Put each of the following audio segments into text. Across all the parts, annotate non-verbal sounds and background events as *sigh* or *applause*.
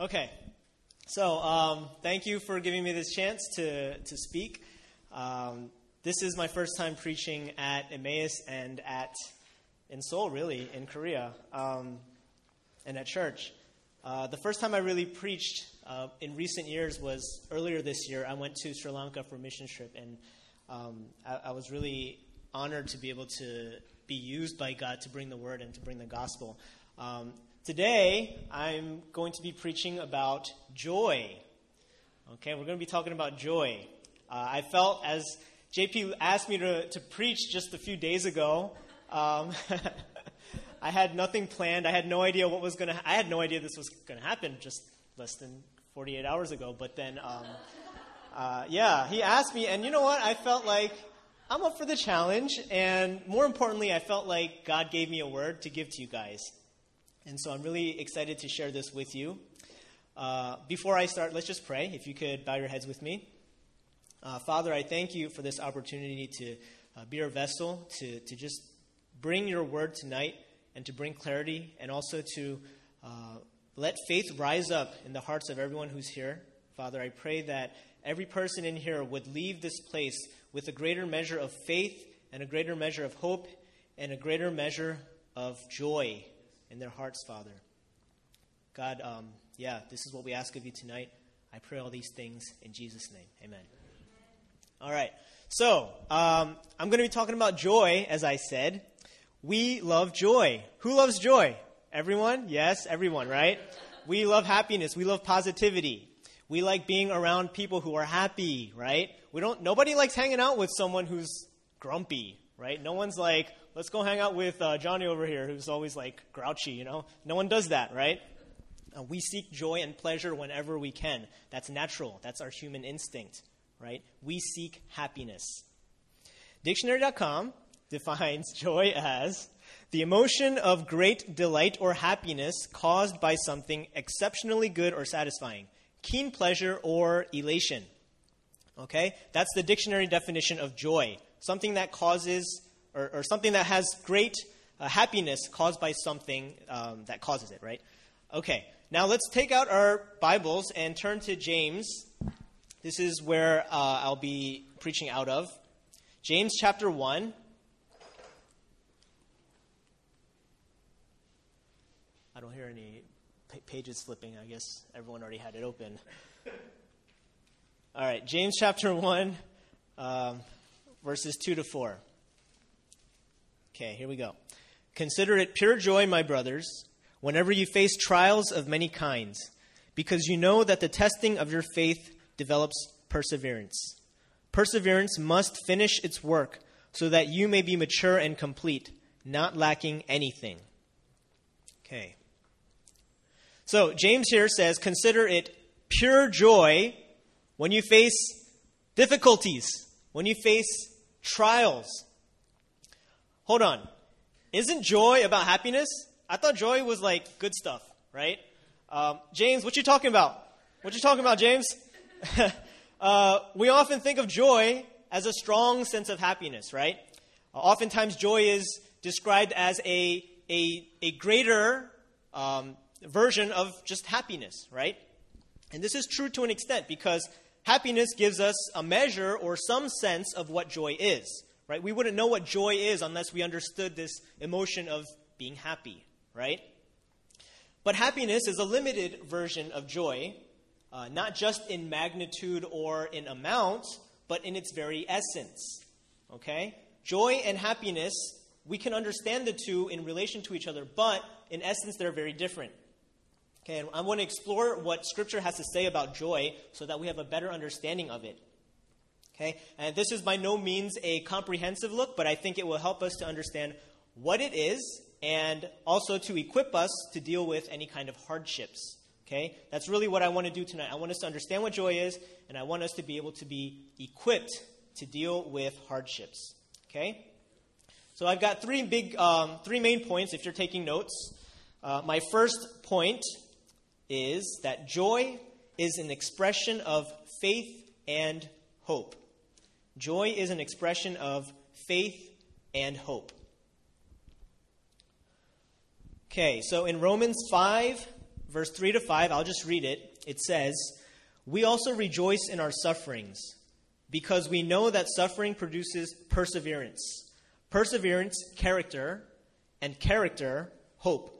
Okay, so um, thank you for giving me this chance to, to speak. Um, this is my first time preaching at Emmaus and at in Seoul, really, in Korea, um, and at church. Uh, the first time I really preached uh, in recent years was earlier this year. I went to Sri Lanka for a mission trip, and um, I, I was really honored to be able to be used by God to bring the word and to bring the gospel. Um, today, I'm going to be preaching about joy. Okay, we're going to be talking about joy. Uh, I felt as JP asked me to, to preach just a few days ago, um, *laughs* I had nothing planned. I had no idea what was going to. I had no idea this was going to happen just less than 48 hours ago. But then, um, uh, yeah, he asked me, and you know what? I felt like I'm up for the challenge, and more importantly, I felt like God gave me a word to give to you guys. And so I'm really excited to share this with you. Uh, before I start, let's just pray. If you could bow your heads with me. Uh, Father, I thank you for this opportunity to uh, be your vessel, to, to just bring your word tonight and to bring clarity, and also to uh, let faith rise up in the hearts of everyone who's here. Father, I pray that every person in here would leave this place with a greater measure of faith and a greater measure of hope and a greater measure of joy in their hearts, Father. God, um, yeah, this is what we ask of you tonight. I pray all these things in Jesus' name. Amen. All right. So, um, I'm going to be talking about joy, as I said. We love joy. Who loves joy? Everyone? Yes, everyone, right? We love happiness. We love positivity. We like being around people who are happy, right? We don't, nobody likes hanging out with someone who's grumpy, right? No one's like, let's go hang out with uh, Johnny over here who's always like grouchy, you know? No one does that, right? Uh, we seek joy and pleasure whenever we can. That's natural. That's our human instinct, right? We seek happiness. Dictionary.com defines *laughs* joy as the emotion of great delight or happiness caused by something exceptionally good or satisfying keen pleasure or elation. Okay? That's the dictionary definition of joy. Something that causes, or, or something that has great uh, happiness caused by something um, that causes it, right? Okay, now let's take out our Bibles and turn to James. This is where uh, I'll be preaching out of. James chapter 1. I don't hear any pages flipping. I guess everyone already had it open. All right, James chapter 1, um, verses 2 to 4. Okay, here we go. Consider it pure joy, my brothers, whenever you face trials of many kinds, because you know that the testing of your faith develops perseverance. Perseverance must finish its work so that you may be mature and complete, not lacking anything. Okay. So, James here says, consider it pure joy when you face difficulties, when you face trials. Hold on. Isn't joy about happiness? I thought joy was like good stuff, right? Um, James, what you talking about? What you talking about, James? *laughs* uh, we often think of joy as a strong sense of happiness, right? Uh, oftentimes, joy is described as a, a, a greater um, version of just happiness, right? And this is true to an extent because happiness gives us a measure or some sense of what joy is, right? We wouldn't know what joy is unless we understood this emotion of being happy, right? But happiness is a limited version of joy, uh, not just in magnitude or in amount, but in its very essence. Okay? Joy and happiness, we can understand the two in relation to each other, but in essence, they're very different. Okay, and I want to explore what Scripture has to say about joy so that we have a better understanding of it. Okay, and this is by no means a comprehensive look, but I think it will help us to understand what it is and also to equip us to deal with any kind of hardships. Okay, that's really what I want to do tonight. I want us to understand what joy is, and I want us to be able to be equipped to deal with hardships. Okay, so I've got three big, um, three main points. If you're taking notes, uh, my first point is that joy is an expression of faith and hope. Joy is an expression of faith and hope. Okay, so in Romans 5, verse 3 to 5, I'll just read it. It says, We also rejoice in our sufferings, because we know that suffering produces perseverance. Perseverance, character, and character, hope.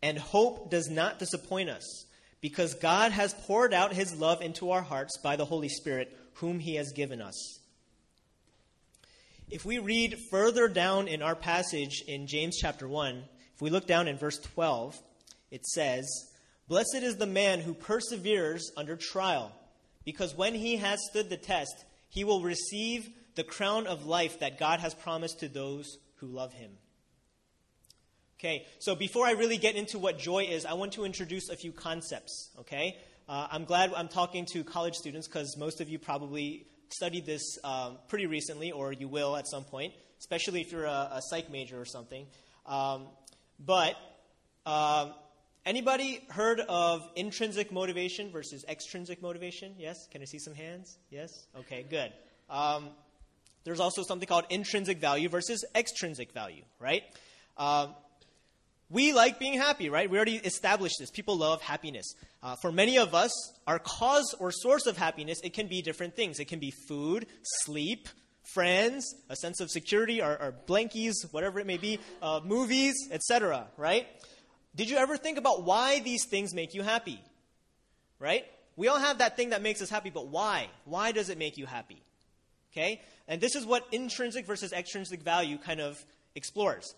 And hope does not disappoint us, because God has poured out his love into our hearts by the Holy Spirit, whom he has given us. If we read further down in our passage in James chapter 1, if we look down in verse 12, it says, Blessed is the man who perseveres under trial, because when he has stood the test, he will receive the crown of life that God has promised to those who love him. Okay, so before I really get into what joy is, I want to introduce a few concepts. Okay, uh, I'm glad I'm talking to college students because most of you probably studied this um, pretty recently, or you will at some point, especially if you're a, a psych major or something. Um, but um, anybody heard of intrinsic motivation versus extrinsic motivation? Yes? Can I see some hands? Yes? Okay, good. Um, there's also something called intrinsic value versus extrinsic value, right? We like being happy, right? We already established this. People love happiness. Uh, for many of us, our cause or source of happiness, it can be different things. It can be food, sleep, friends, a sense of security, our, our blankies, whatever it may be, uh, movies, etc., right? Did you ever think about why these things make you happy? Right? We all have that thing that makes us happy, but why? Why does it make you happy? Okay? And this is what intrinsic versus extrinsic value kind of explores.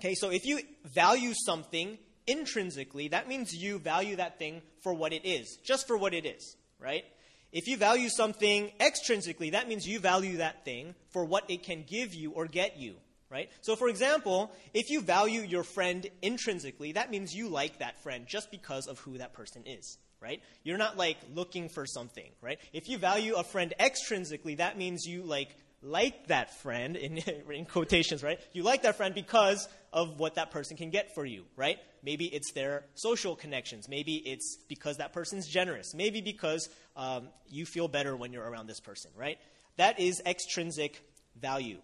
Okay, so if you value something intrinsically, that means you value that thing for what it is, just for what it is, right? If you value something extrinsically, that means you value that thing for what it can give you or get you, right? So, for example, if you value your friend intrinsically, that means you like that friend just because of who that person is, right? You're not like looking for something, right? If you value a friend extrinsically, that means you like like that friend in, *laughs* in quotations, right? You like that friend because of what that person can get for you, right? Maybe it's their social connections. Maybe it's because that person's generous. Maybe because um, you feel better when you're around this person, right? That is extrinsic value.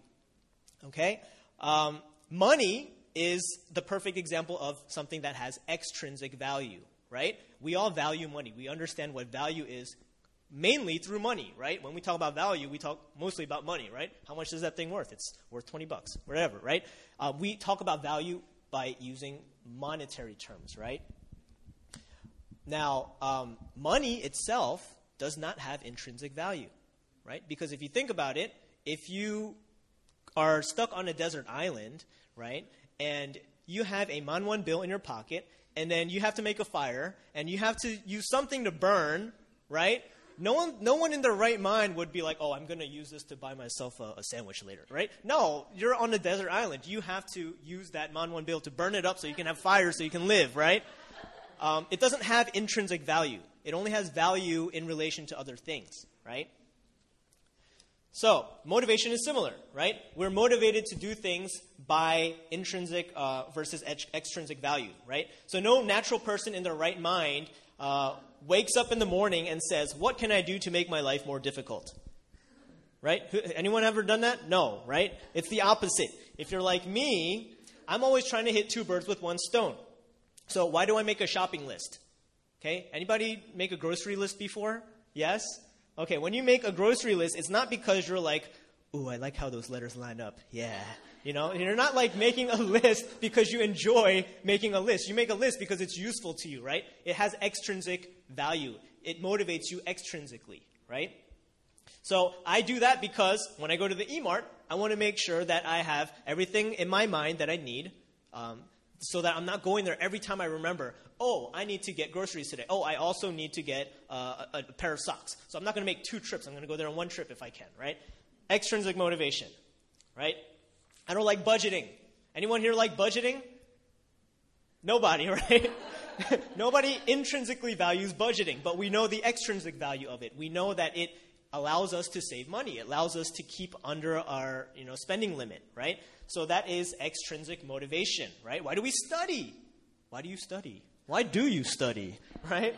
Okay? Um, money is the perfect example of something that has extrinsic value, right? We all value money. We understand what value is mainly through money, right? When we talk about value, we talk mostly about money, right? How much is that thing worth? It's worth 20 bucks, whatever, right? Uh, we talk about value by using monetary terms, right? Now, um, money itself does not have intrinsic value, right? Because if you think about it, if you are stuck on a desert island, right, and you have a Won bill in your pocket, and then you have to make a fire, and you have to use something to burn, right? No one, no one in their right mind would be like, oh, I'm going to use this to buy myself a, a, sandwich later, right? No, you're on a desert island. You have to use that Man Won bill to burn it up so you can have fire so you can live, right? Um, it doesn't have intrinsic value. It only has value in relation to other things, right? So, motivation is similar, right? We're motivated to do things by intrinsic uh, versus extrinsic value, right? So, no natural person in their right mind uh, wakes up in the morning and says, What can I do to make my life more difficult? Right? Anyone ever done that? No, right? It's the opposite. If you're like me, I'm always trying to hit two birds with one stone. So why do I make a shopping list? Okay? Anybody make a grocery list before? Yes? Okay, when you make a grocery list, it's not because you're like, ooh, I like how those letters line up. Yeah. You know, you're not like making a *laughs* list because you enjoy making a list. You make a list because it's useful to you, right? It has extrinsic value. It motivates you extrinsically, right? So I do that because when I go to the E-Mart, I want to make sure that I have everything in my mind that I need um, so that I'm not going there every time I remember, oh, I need to get groceries today. Oh, I also need to get uh, a, a pair of socks. So I'm not going to make two trips. I'm going to go there on one trip if I can, right? Extrinsic motivation, right? I don't like budgeting. Anyone here like budgeting? Nobody, *laughs* right? *laughs* Nobody intrinsically values budgeting, but we know the extrinsic value of it. We know that it allows us to save money. It allows us to keep under our you know, spending limit, right? So that is extrinsic motivation, right? Why do we study? Why do you study? Why do you study, *laughs* right?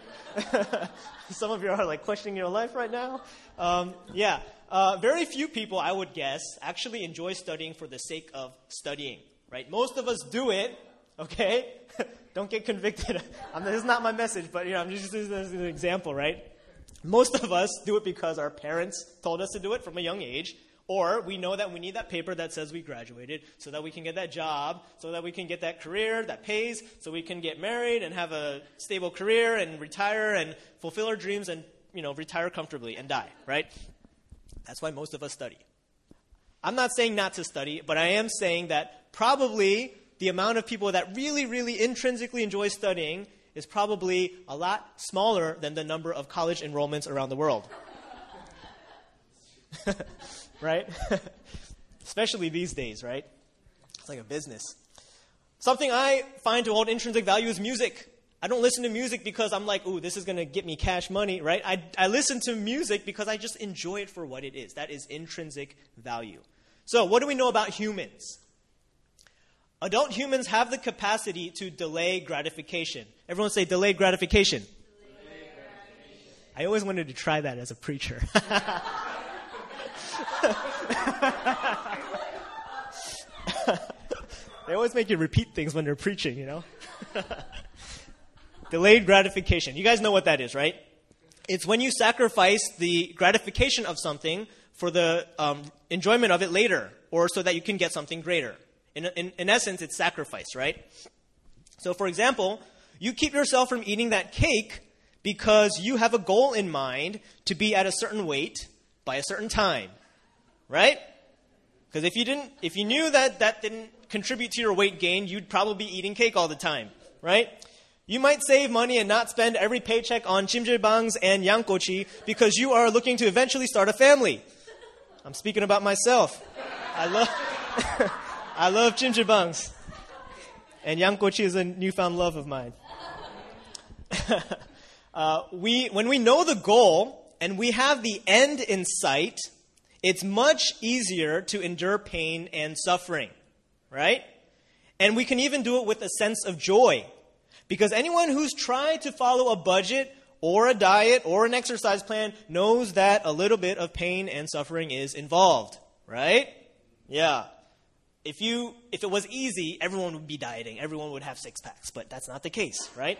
*laughs* Some of you are like questioning your life right now. Um, yeah, uh, very few people, I would guess, actually enjoy studying for the sake of studying, right? Most of us do it, okay? Don't get convicted. *laughs* This is not my message, but you know, I'm just using this as an example, right? Most of us do it because our parents told us to do it from a young age, or we know that we need that paper that says we graduated so that we can get that job, so that we can get that career that pays, so we can get married and have a stable career and retire and fulfill our dreams and, you know, retire comfortably and die, right? That's why most of us study. I'm not saying not to study, but I am saying that probably the amount of people that really, really intrinsically enjoy studying is probably a lot smaller than the number of college enrollments around the world. *laughs* right? *laughs* Especially these days, right? It's like a business. Something I find to hold intrinsic value is music. I don't listen to music because I'm like, ooh, this is going to get me cash money, right? I, I listen to music because I just enjoy it for what it is. That is intrinsic value. So, what do we know about humans? Adult humans have the capacity to delay gratification. Everyone say delayed gratification. Delayed gratification. I always wanted to try that as a preacher. *laughs* they always make you repeat things when they're preaching, you know? *laughs* Delayed gratification. You guys know what that is, right? It's when you sacrifice the gratification of something for the um, enjoyment of it later, or so that you can get something greater. In, in, in essence, it's sacrifice, right? So, for example, you keep yourself from eating that cake because you have a goal in mind to be at a certain weight by a certain time, right? Because if you didn't, if you knew that that didn't contribute to your weight gain, you'd probably be eating cake all the time, right? You might save money and not spend every paycheck on jjimjilbangs and yangkochi because you are looking to eventually start a family. I'm speaking about myself. I love, *laughs* I love jjimjilbangs. And yangkochi is a newfound love of mine. *laughs* uh, we, when we know the goal and we have the end in sight, it's much easier to endure pain and suffering, right? And we can even do it with a sense of joy because anyone who's tried to follow a budget or a diet or an exercise plan knows that a little bit of pain and suffering is involved, right? Yeah. If you if it was easy, everyone would be dieting. Everyone would have six packs, but that's not the case, right?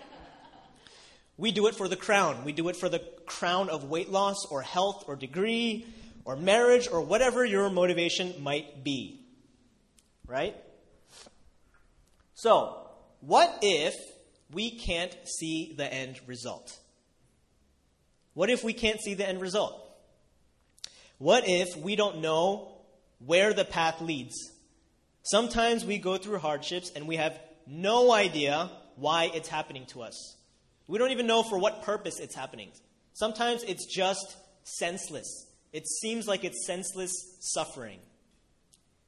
We do it for the crown. We do it for the crown of weight loss or health or degree or marriage or whatever your motivation might be. Right? So, what if we can't see the end result? What if we can't see the end result? What if we don't know where the path leads? Sometimes we go through hardships and we have no idea why it's happening to us. We don't even know for what purpose it's happening. Sometimes it's just senseless. It seems like it's senseless suffering.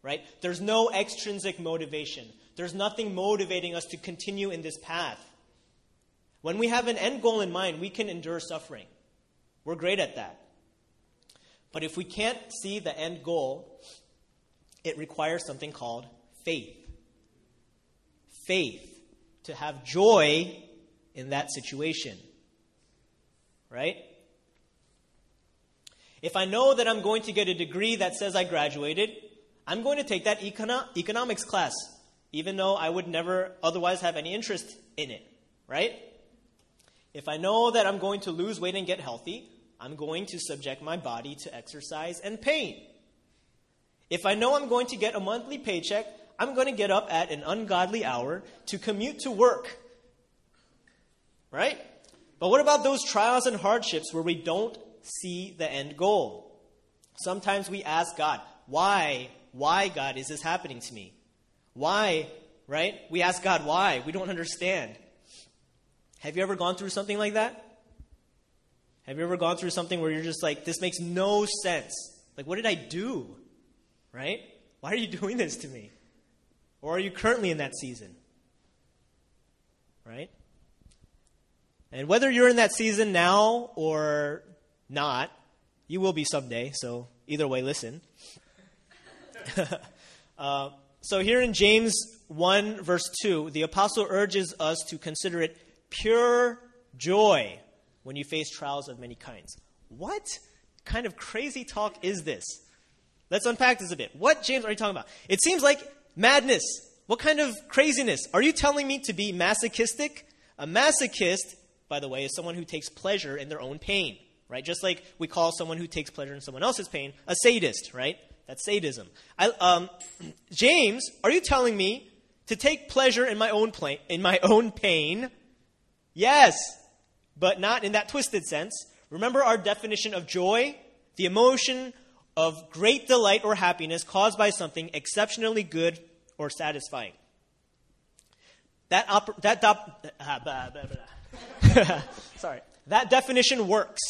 Right? There's no extrinsic motivation. There's nothing motivating us to continue in this path. When we have an end goal in mind, we can endure suffering. We're great at that. But if we can't see the end goal, it requires something called faith. Faith to have joy in that situation. Right? If I know that I'm going to get a degree that says I graduated, I'm going to take that econo- economics class, even though I would never otherwise have any interest in it. Right? If I know that I'm going to lose weight and get healthy, I'm going to subject my body to exercise and pain. If I know I'm going to get a monthly paycheck, I'm going to get up at an ungodly hour to commute to work. Right? But what about those trials and hardships where we don't see the end goal? Sometimes we ask God, why, why, God, is this happening to me? Why, right? We ask God, why? We don't understand. Have you ever gone through something like that? Have you ever gone through something where you're just like, this makes no sense? Like, what did I do? Right? Why are you *laughs* doing this to me? Or are you currently in that season? Right? And whether you're in that season now or not, you will be someday, so either way, listen. *laughs* uh, so here in James 1, verse 2, the apostle urges us to consider it pure joy when you face trials of many kinds. What kind of crazy talk is this? Let's unpack this a bit. What, James, are you talking about? It seems like madness. What kind of craziness? Are you telling me to be masochistic? A masochist, by the way, is someone who takes pleasure in their own pain, right? Just like we call someone who takes pleasure in someone else's pain a sadist, right? That's sadism. I, um, *clears throat* James, are you telling me to take pleasure in my own pla- in my own pain? Yes, but not in that twisted sense. Remember our definition of joy? The emotion of great delight or happiness caused by something exceptionally good or satisfying. That, that dop- *laughs* ah, *laughs* sorry. That definition works.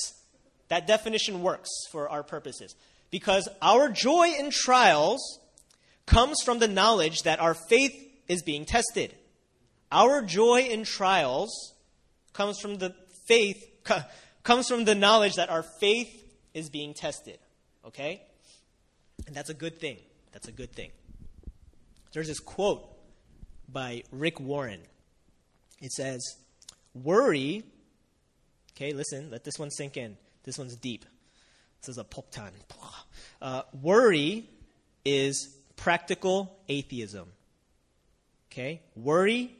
That definition works for our purposes. Because our joy in trials comes from the knowledge that our faith is being tested. Our joy in trials comes from the faith, comes from the knowledge that our faith is being tested. Okay? And that's a good thing. That's a good thing. There's this quote by Rick Warren. It says, Worry, okay, listen, let this one sink in. This one's deep. This is a poptan. *laughs* Uh, worry is practical atheism. Okay? Worry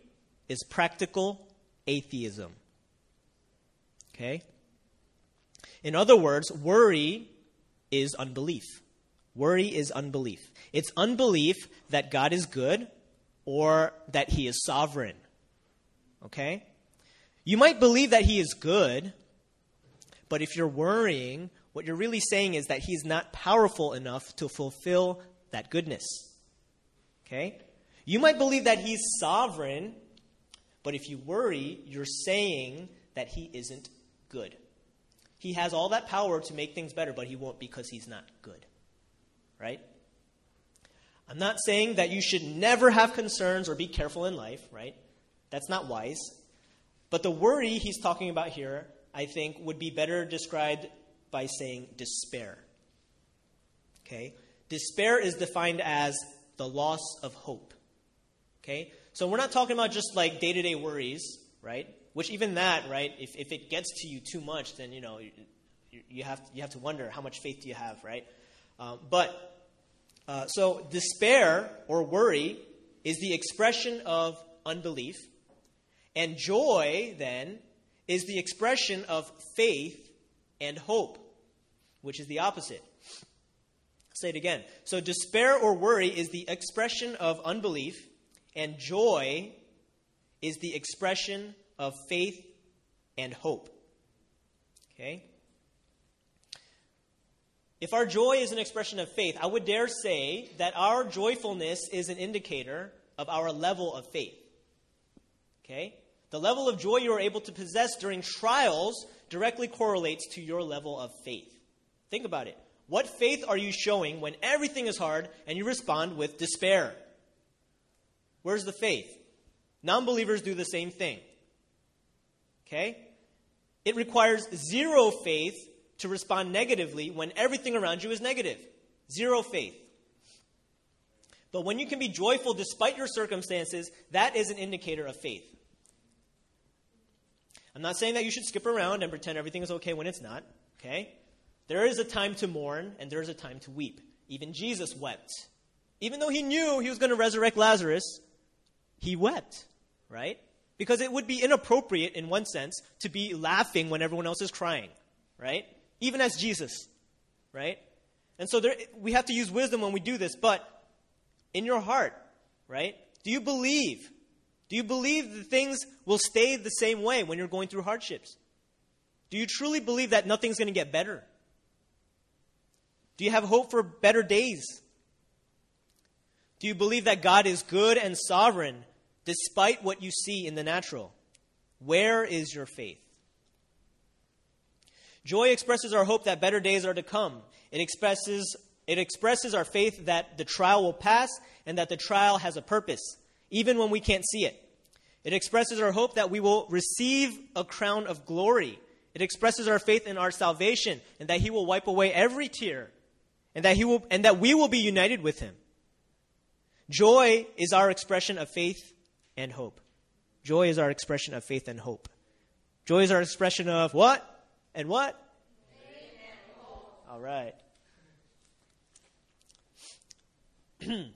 is practical atheism. Okay? In other words, worry is unbelief. Worry is unbelief. It's unbelief that God is good or that he is sovereign. Okay? You might believe that he is good, but if you're worrying, what you're really saying is that he's not powerful enough to fulfill that goodness. Okay? You might believe that he's sovereign, but if you worry, you're saying that he isn't good. He has all that power to make things better, but he won't because he's not good. Right? I'm not saying that you should never have concerns or be careful in life, right? That's not wise. But the worry he's talking about here, I think, would be better described by saying despair. Okay? Despair is defined as the loss of hope. Okay? So we're not talking about just like day to day worries, right? Which even that, right, if, if it gets to you too much, then, you know, you, you, have, you have to wonder how much faith do you have, right? Uh, but, uh, so despair or worry is the expression of unbelief. And joy, then, is the expression of faith and hope, which is the opposite. Say it again. So, despair or worry is the expression of unbelief, and joy is the expression of faith and hope. Okay? If our joy is an expression of faith, I would dare say that our joyfulness is an indicator of our level of faith. Okay? The level of joy you are able to possess during trials directly correlates to your level of faith. Think about it. What faith are you showing when everything is hard and you respond with despair? Where's the faith? Non believers do the same thing. Okay? It requires zero faith to respond negatively when everything around you is negative. Zero faith. But when you can be joyful despite your circumstances, that is an indicator of faith. I'm not saying that you should skip around and pretend everything is okay when it's not, okay? There is a time to mourn and there is a time to weep. Even Jesus wept. Even though he knew he was going to resurrect Lazarus, he wept, right? Because it would be inappropriate, in one sense, to be laughing when everyone else is crying, right? Even as Jesus, right? And so there, we have to use wisdom when we do this, but in your heart, right? Do you believe? Do you believe that things will stay the same way when you're going through hardships? Do you truly believe that nothing's going to get better? Do you have hope for better days? Do you believe that God is good and sovereign despite what you see in the natural? Where is your faith? Joy expresses our hope that better days are to come. It expresses, it expresses our faith that the trial will pass and that the trial has a purpose, even when we can't see it. It expresses our hope that we will receive a crown of glory. It expresses our faith in our salvation and that He will wipe away every tear and that, he will, and that we will be united with Him. Joy is our expression of faith and hope. Joy is our expression of faith and hope. Joy is our expression of what? And what? All right. *clears throat*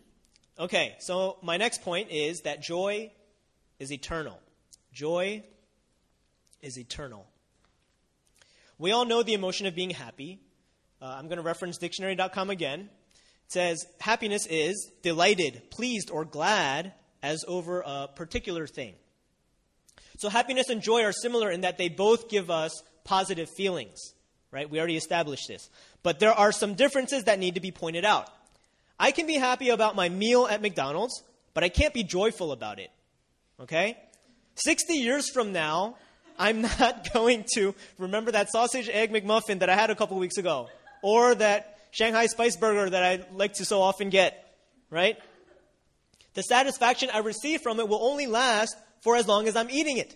Okay, so my next point is that joy is eternal. Joy is eternal. We all know the emotion of being happy. Uh, I'm going to reference dictionary.com again. It says, happiness is delighted, pleased, or glad as over a particular thing. So happiness and joy are similar in that they both give us positive feelings, right? We already established this. But there are some differences that need to be pointed out. I can be happy about my meal at McDonald's, but I can't be joyful about it. Okay? 60 years from now, I'm *laughs* not going to remember that sausage egg McMuffin that I had a couple weeks ago, or that Shanghai spice burger that I like to so often get, right? The satisfaction I receive from it will only last for as long as I'm eating it.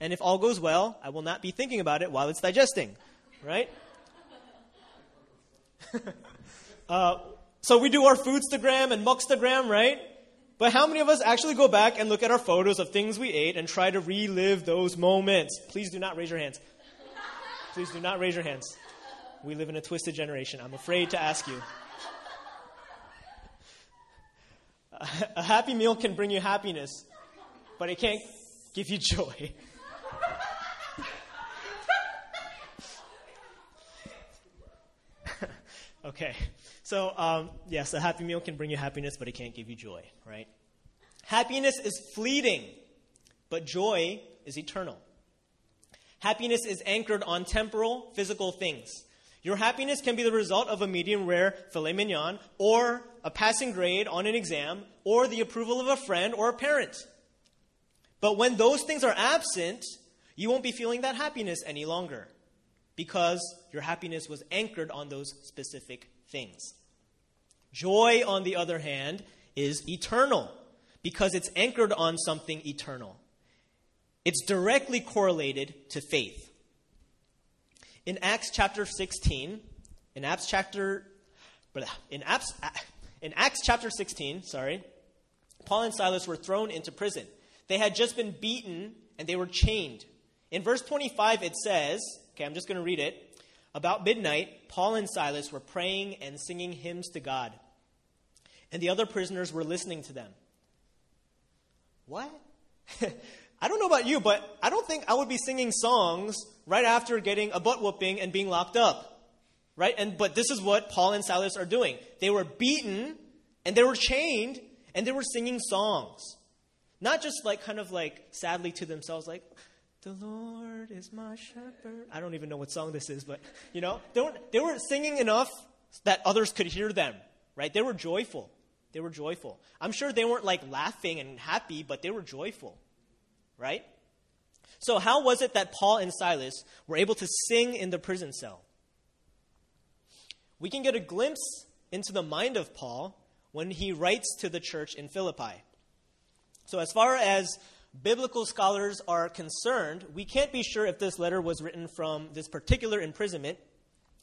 And if all goes well, I will not be thinking about it while it's digesting, right? *laughs* uh, so we do our foodstagram and muckstagram, right? But how many of us actually go back and look at our photos of things we ate and try to relive those moments? Please do not raise your hands. Please do not raise your hands. We live in a twisted generation. I'm afraid to ask you. A happy meal can bring you happiness, but it can't give you joy. *laughs* okay. So, um, yes, a happy meal can bring you happiness, but it can't give you joy, right? Happiness is fleeting, but joy is eternal. Happiness is anchored on temporal, physical things. Your happiness can be the result of a medium rare filet mignon, or a passing grade on an exam, or the approval of a friend or a parent. But when those things are absent, you won't be feeling that happiness any longer because your happiness was anchored on those specific things. Joy, on the other hand, is eternal because it's anchored on something eternal. It's directly correlated to faith. In Acts chapter 16, in Acts chapter in Acts, in Acts chapter 16, sorry, Paul and Silas were thrown into prison. They had just been beaten and they were chained. In verse 25 it says, okay, I'm just going to read it. About midnight, Paul and Silas were praying and singing hymns to God, and the other prisoners were listening to them. What? *laughs* I don't know about you, but I don't think I would be singing songs right after getting a butt whooping and being locked up. Right? And but this is what Paul and Silas are doing. They were beaten and they were chained and they were singing songs. Not just like kind of like sadly to themselves like the Lord is my shepherd. I don't even know what song this is, but you know, they were, they were singing enough that others could hear them, right? They were joyful. They were joyful. I'm sure they weren't like laughing and happy, but they were joyful, right? So, how was it that Paul and Silas were able to sing in the prison cell? We can get a glimpse into the mind of Paul when he writes to the church in Philippi. So, as far as biblical scholars are concerned, we can't be sure if this letter was written from this particular imprisonment.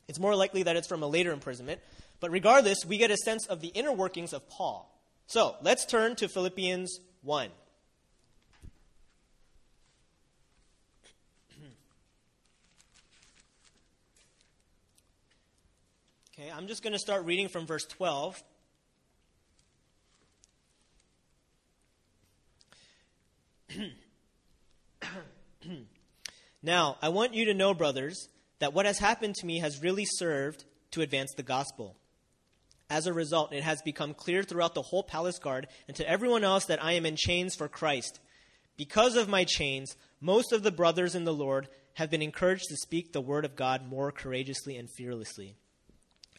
It's more likely that it's from a later imprisonment. But regardless, we get a sense of the inner workings of Paul. So let's turn to Philippians 1. Okay, I'm just going to start reading from verse 12. *clears throat* now, I want you to know, brothers, that what has happened to me has really served to advance the gospel. As a result, it has become clear throughout the whole palace guard and to everyone else that I am in chains for Christ. Because of my chains, most of the brothers in the Lord have been encouraged to speak the word of God more courageously and fearlessly.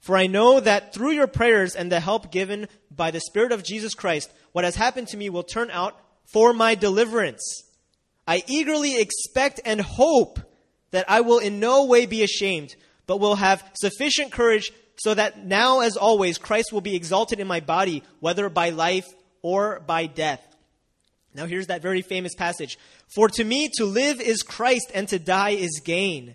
For I know that through your prayers and the help given by the Spirit of Jesus Christ, what has happened to me will turn out for my deliverance. I eagerly expect and hope that I will in no way be ashamed, but will have sufficient courage so that now, as always, Christ will be exalted in my body, whether by life or by death. Now, here's that very famous passage For to me to live is Christ, and to die is gain.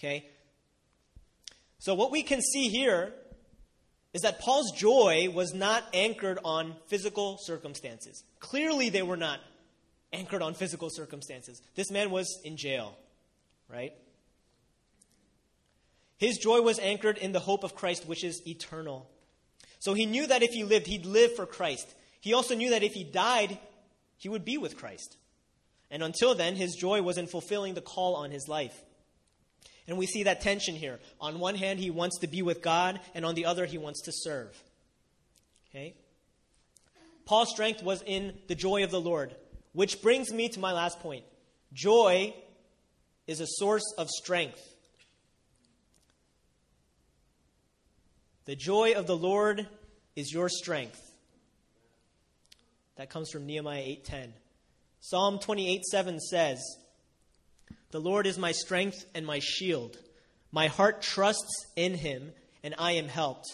Okay? So, what we can see here is that Paul's joy was not anchored on physical circumstances. Clearly, they were not anchored on physical circumstances. This man was in jail, right? His joy was anchored in the hope of Christ, which is eternal. So he knew that if he lived, he'd live for Christ. He also knew that if he died, he would be with Christ. And until then, his joy was in fulfilling the call on his life. And we see that tension here. On one hand, he wants to be with God, and on the other, he wants to serve. Okay? Paul's strength was in the joy of the Lord, which brings me to my last point. Joy is a source of strength. The joy of the Lord is your strength. That comes from Nehemiah 8:10. Psalm 28:7 says, the Lord is my strength and my shield. My heart trusts in him, and I am helped.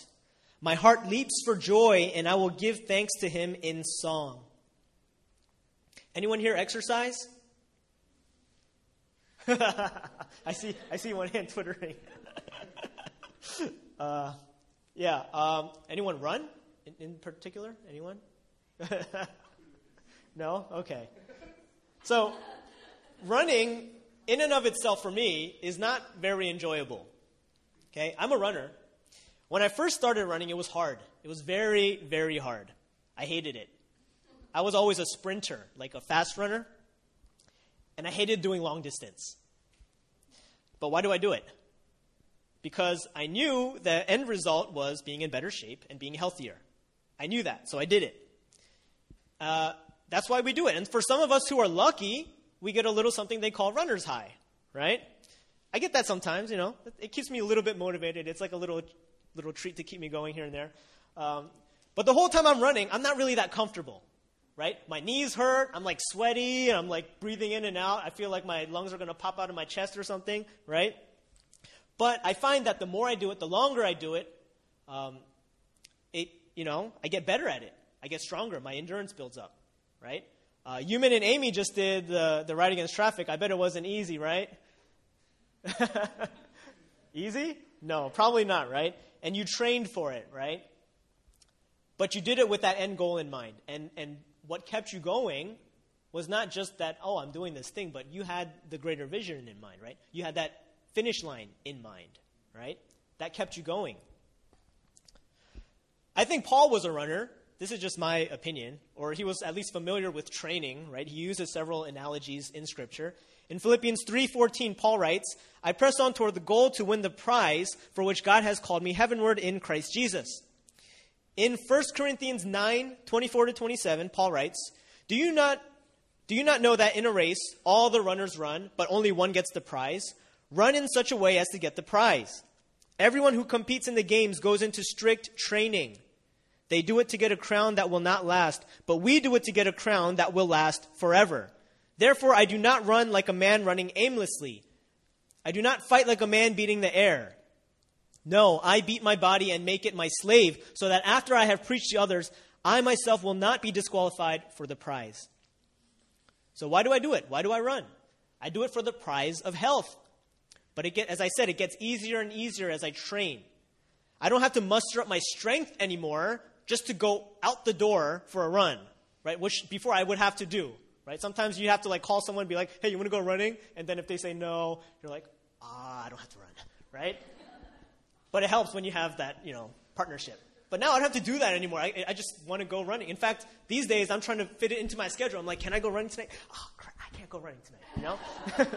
My heart leaps for joy, and I will give thanks to him in song. Anyone here exercise? *laughs* I see. I see one hand twittering. *laughs* uh, yeah. Um, anyone run in, in particular? Anyone? *laughs* no. Okay. So, running in and of itself for me is not very enjoyable. Okay, I'm a runner. When I first started running, it was hard. It was very, very hard. I hated it. I was always a sprinter, like a fast runner, and I hated doing long distance. But why do I do it? Because I knew the end result was being in better shape and being healthier. I knew that, so I did it. Uh, that's why we do it. And for some of us who are lucky, we get a little something they call runner's high, right? I get that sometimes, you know. It keeps me a little bit motivated. It's like a little, little treat to keep me going here and there. Um, but the whole time I'm running, I'm not really that comfortable, right? My knees hurt. I'm like sweaty. and I'm like breathing in and out. I feel like my lungs are going to pop out of my chest or something, right? But I find that the more I do it, the longer I do it, um, it, you know, I get better at it. I get stronger. My endurance builds up, right? Uh, and Amy just did the, the ride against traffic. I bet it wasn't easy, right? *laughs* easy? No, probably not, right? And you trained for it, right? But you did it with that end goal in mind. And, and what kept you going was not just that, oh, I'm doing this thing, but you had the greater vision in mind, right? You had that finish line in mind, right? That kept you going. I think Paul was a runner this is just my opinion, or he was at least familiar with training, right? He uses several analogies in scripture. In Philippians 3:14, Paul writes, "I press on toward the goal to win the prize for which God has called me heavenward in Christ Jesus." In 1 Corinthians 9:24 to 27, Paul writes, "Do you not do you not know that in a race all the runners run, but only one gets the prize? Run in such a way as to get the prize. Everyone who competes in the games goes into strict training." They do it to get a crown that will not last, but we do it to get a crown that will last forever. Therefore, I do not run like a man running aimlessly. I do not fight like a man beating the air. No, I beat my body and make it my slave, so that after I have preached to others, I myself will not be disqualified for the prize. So, why do I do it? Why do I run? I do it for the prize of health. But get, as I said, it gets easier and easier as I train. I don't have to muster up my strength anymore just to go out the door for a run, right? Which before I would have to do, right? Sometimes you have to like call someone and be like, hey, you want to go running? And then if they say no, you're like, ah, I don't have to run, right? But it helps when you have that, you know, partnership. But now I don't have to do that anymore. I, I just want to go running. In fact, these days I'm trying to fit it into my schedule. I'm like, can I go running tonight? Oh, crap, I can't go running tonight. You know, *laughs*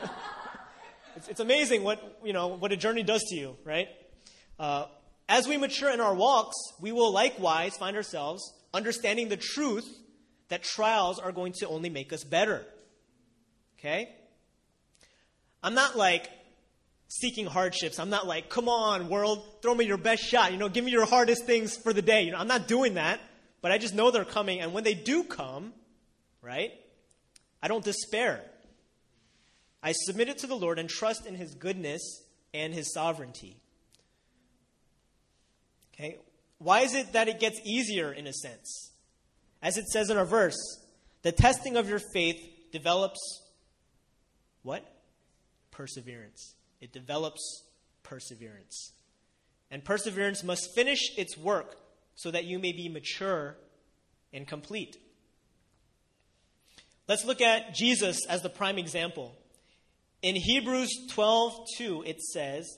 it's, it's amazing what you know what a journey does to you, right? Uh, as we mature in our walks, we will likewise find ourselves understanding the truth that trials are going to only make us better. Okay? I'm not like seeking hardships. I'm not like, come on, world, throw me your best shot. You know, give me your hardest things for the day. You know, I'm not doing that, but I just know they're coming. And when they do come, right, I don't despair. I submit it to the Lord and trust in His goodness and His sovereignty. Okay? Why is it that it gets easier in a sense? As it says in our verse, the testing of your faith develops what? Perseverance. It develops perseverance. And perseverance must finish its work so that you may be mature and complete. Let's look at Jesus as the prime example. In Hebrews 12:2 it says,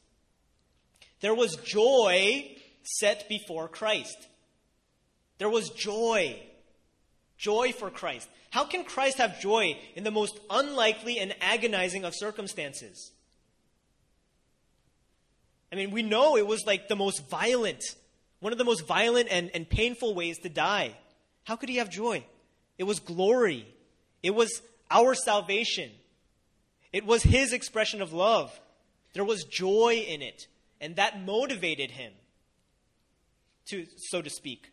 There was joy set before Christ. There was joy. Joy for Christ. How can Christ have joy in the most unlikely and agonizing of circumstances? I mean, we know it was like the most violent, one of the most violent and, and painful ways to die. How could he have joy? It was glory, it was our salvation, it was his expression of love. There was joy in it, and that motivated him, to, so to speak.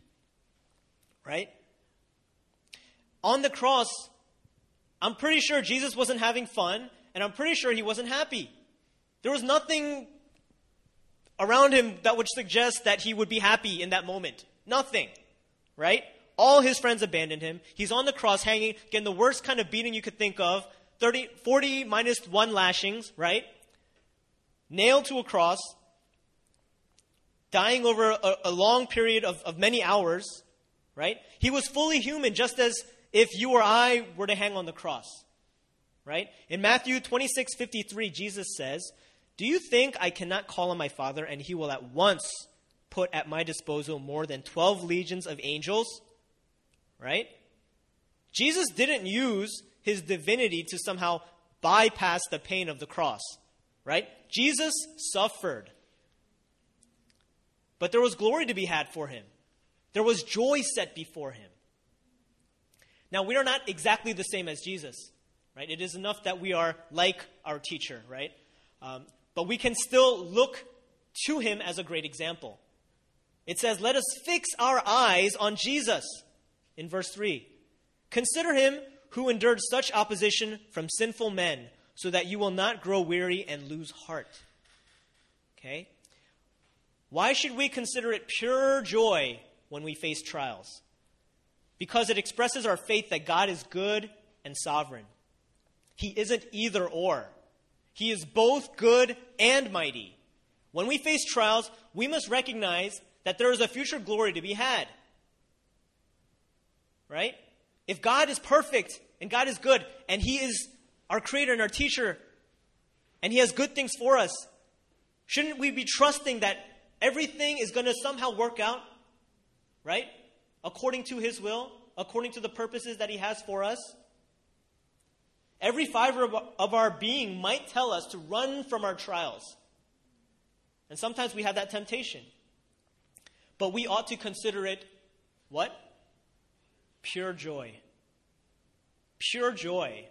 Right? On the cross, I'm pretty sure Jesus wasn't having fun, and I'm pretty sure he wasn't happy. There was nothing around him that would suggest that he would be happy in that moment. Nothing, right? All his friends abandoned him. He's on the cross hanging, getting the worst kind of beating you could think of 30, 40 minus one lashings, right? Nailed to a cross, dying over a, a long period of, of many hours, right? He was fully human, just as if you or I were to hang on the cross, right? In Matthew 26 53, Jesus says, do you think I cannot call on my Father, and he will at once put at my disposal more than 12 legions of angels? Right? Jesus didn't use his divinity to somehow bypass the pain of the cross. Right? Jesus suffered. But there was glory to be had for him, there was joy set before him. Now, we are not exactly the same as Jesus. Right? It is enough that we are like our teacher, right? Um, but we can still look to him as a great example. It says, Let us fix our eyes on Jesus in verse 3. Consider him who endured such opposition from sinful men, so that you will not grow weary and lose heart. Okay? Why should we consider it pure joy when we face trials? Because it expresses our faith that God is good and sovereign. He isn't either or. He is both good and mighty. When we face trials, we must recognize that there is a future glory to be had. Right? If God is perfect and God is good and He is our creator and our teacher and He has good things for us, shouldn't we be trusting that everything is going to somehow work out? Right? According to His will, according to the purposes that He has for us? Every fiber of our being might tell us to run from our trials. And sometimes we have that temptation. But we ought to consider it what? Pure joy. Pure joy.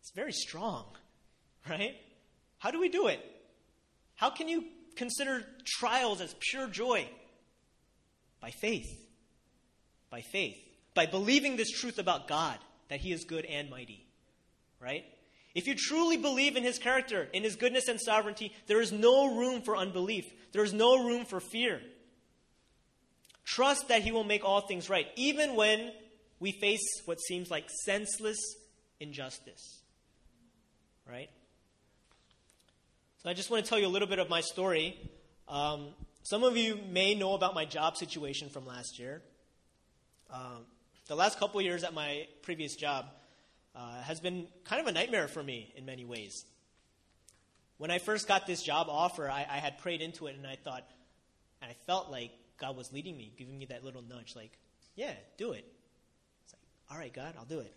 It's very strong, *laughs* right? How do we do it? How can you consider trials as pure joy? By faith. By faith. By believing this truth about God, that He is good and mighty right? If you truly believe in his character, in his goodness and sovereignty, there is no room for unbelief. There is no room for fear. Trust that he will make all things right, even when we face what seems like senseless injustice. Right? So I just want to tell you a little bit of my story. Um, some of you may know about my job situation from last year. Um, the last couple years at my previous job uh, has been kind of a nightmare for me in many ways. When I first got this job offer, I, I had prayed into it and I thought, and I felt like God was leading me, giving me that little nudge, like, yeah, do it. It's like, all right, God, I'll do it.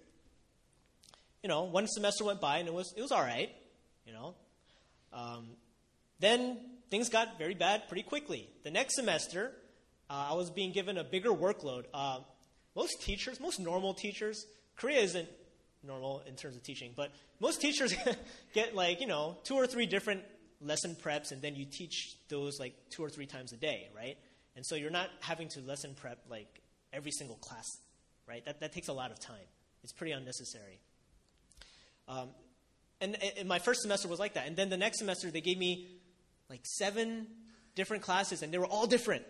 You know, one semester went by and it was it was all right. You know, um, then things got very bad pretty quickly. The next semester, uh, I was being given a bigger workload. Uh, most teachers, most normal teachers, Korea isn't normal in terms of teaching, but most teachers *laughs* get like, you know, two or three different lesson preps and then you teach those like two or three times a day, right? And so you're not having to lesson prep like every single class, right? That, that takes a lot of time. It's pretty unnecessary. Um, and, and my first semester was like that. And then the next semester, they gave me like seven different classes, and they were all different.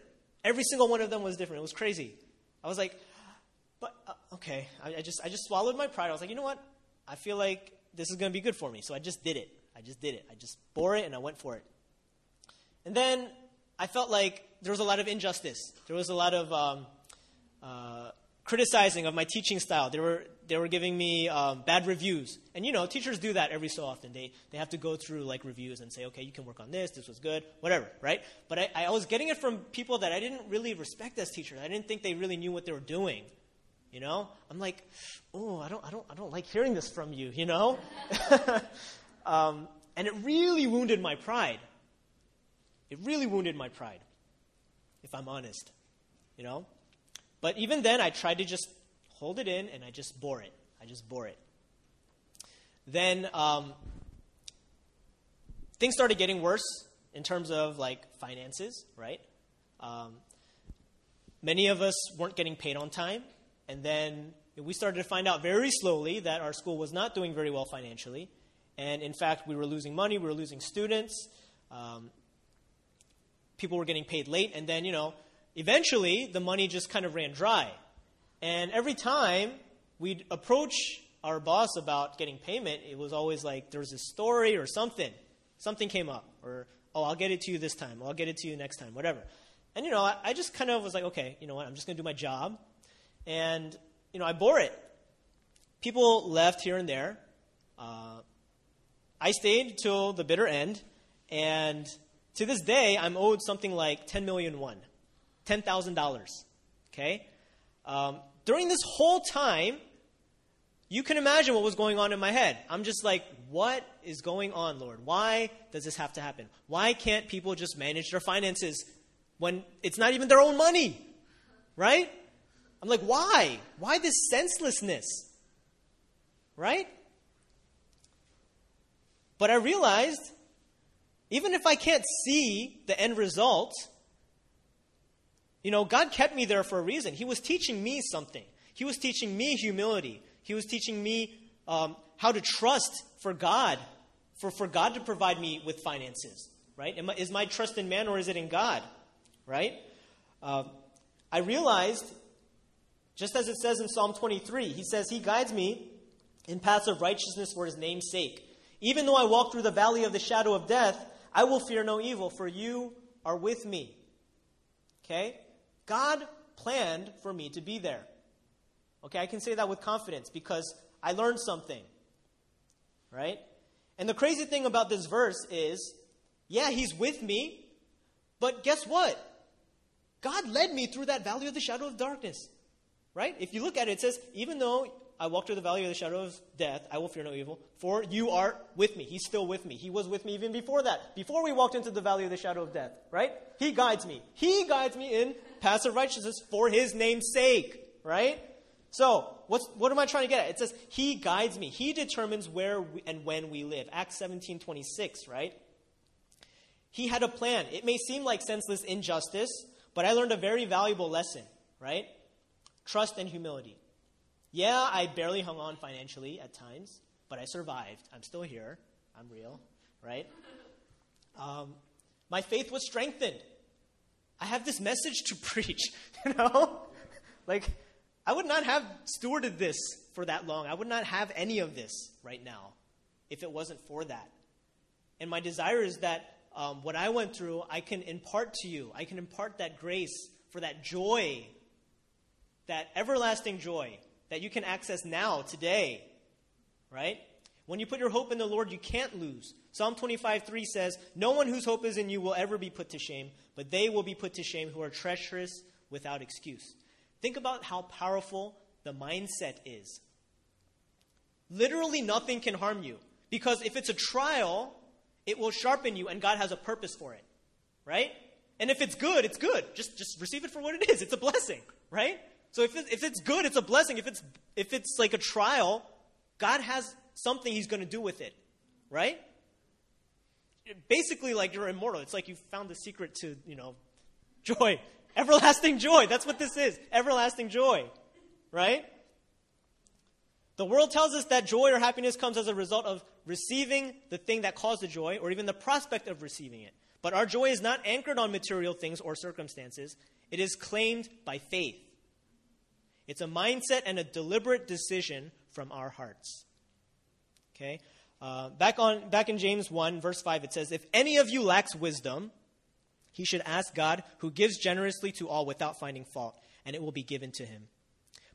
Every single one of them was different. It was crazy. I was like, but uh, okay. I, I, just I just swallowed my pride. I was like, you know what? I feel like this is going to be good for me. So I just did it. I just did it. I just bore it and I went for it. And then I felt like there was a lot of injustice. There was a lot of um, uh, criticizing of my teaching style. They were, they were giving me um, bad reviews. And you know, teachers do that every so often. They, they have to go through like reviews and say, okay, you can work on this, this was good, whatever, right? But I, I was getting it from people that I didn't really respect as teachers. I didn't think they really knew what they were doing. You know? I'm like, oh, I don't, I don't, I don't like hearing this from you, you know? *laughs* um, and it really wounded my pride. It really wounded my pride, if I'm honest. You know? But even then, I tried to just hold it in and I just bore it. I just bore it. Then um, things started getting worse in terms of like finances, right? Um, many of us weren't getting paid on time. And then we started to find out very slowly that our school was not doing very well financially. And in fact, we were losing money, we were losing students. Um, people were getting paid late. And then, you know, eventually the money just kind of ran dry. And every time we'd approach our boss about getting payment, it was always like there was a story or something. Something came up. Or, oh, I'll get it to you this time. I'll get it to you next time, whatever. And, you know, I, I just kind of was like, okay, you know what? I'm just going to do my job. And, you know, I bore it. People left here and there. Uh, I stayed till the bitter end. And to this day, I'm owed something like 10 million won. $10,000. Okay? Um, during this whole time, you can imagine what was going on in my head. I'm just like, what is going on, Lord? Why does this have to happen? Why can't people just manage their finances when it's not even their own money? Right? I'm like, why? Why this senselessness? Right? But I realized, even if I can't see the end result, you know, God kept me there for a reason. He was teaching me something. He was teaching me humility. He was teaching me um, how to trust for God, for, for God to provide me with finances, right? I, is my trust in man or is it in God, right? Uh, I realized, just as it says in Psalm 23, he says, He guides me in paths of righteousness for his name's sake. Even though I walk through the valley of the shadow of death, I will fear no evil, for you are with me. Okay? God planned for me to be there. Okay, I can say that with confidence because I learned something. Right? And the crazy thing about this verse is yeah, He's with me, but guess what? God led me through that valley of the shadow of darkness. Right? If you look at it, it says, even though I walk through the valley of the shadow of death, I will fear no evil, for you are with me. He's still with me. He was with me even before that, before we walked into the valley of the shadow of death, right? He guides me. He guides me in of righteousness for his name's sake, right? So, what's, what am I trying to get at? It says, He guides me. He determines where we, and when we live. Acts 17 26, right? He had a plan. It may seem like senseless injustice, but I learned a very valuable lesson, right? Trust and humility. Yeah, I barely hung on financially at times, but I survived. I'm still here. I'm real, right? Um, my faith was strengthened. I have this message to *laughs* preach, you know? like, I would not have stewarded this for that long. I would not have any of this right now if it wasn't for that. And my desire is that um, what I went through, I can impart to you. I can impart that grace for that joy that everlasting joy that you can access now, today, right? When you put your hope in the Lord, you can't lose. Psalm 25, 3 says, No one whose hope is in you will ever be put to shame, but they will be put to shame who are treacherous without excuse. Think about how powerful the mindset is. Literally, nothing can harm you. Because if it's a trial, it will sharpen you, and God has a purpose for it. Right? And if it's good, it's good. Just, just receive it for what it is. It's a blessing. Right? So if, it, if it's good, it's a blessing. If it's, if it's like a trial, God has something He's going to do with it. Right? Basically, like you're immortal. It's like you found the secret to, you know, joy. *laughs* Everlasting joy. That's what this is. Everlasting joy. Right? The world tells us that joy or happiness comes as a result of receiving the thing that caused the joy or even the prospect of receiving it. But our joy is not anchored on material things or circumstances, it is claimed by faith. It's a mindset and a deliberate decision from our hearts. Okay? Uh, back, on, back in James 1, verse 5, it says, If any of you lacks wisdom, he should ask God, who gives generously to all without finding fault, and it will be given to him.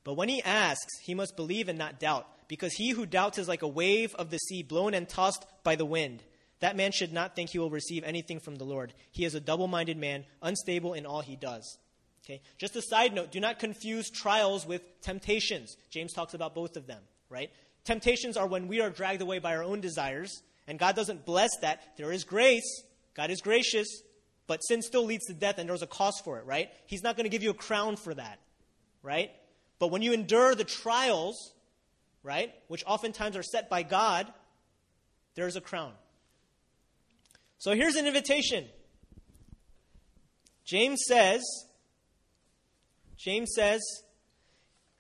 But when he asks, he must believe and not doubt, because he who doubts is like a wave of the sea blown and tossed by the wind. That man should not think he will receive anything from the Lord. He is a double minded man, unstable in all he does. Okay? Just a side note do not confuse trials with temptations. James talks about both of them, right? Temptations are when we are dragged away by our own desires, and God doesn't bless that. There is grace, God is gracious, but sin still leads to death, and there's a cost for it, right? He's not going to give you a crown for that, right? But when you endure the trials, right, which oftentimes are set by God, there's a crown. So here's an invitation. James says, James says,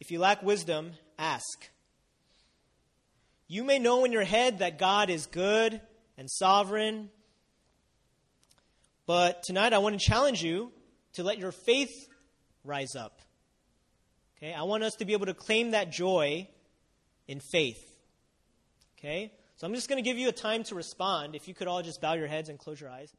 if you lack wisdom, ask. You may know in your head that God is good and sovereign, but tonight I want to challenge you to let your faith rise up. Okay? I want us to be able to claim that joy in faith. Okay? So I'm just going to give you a time to respond. If you could all just bow your heads and close your eyes.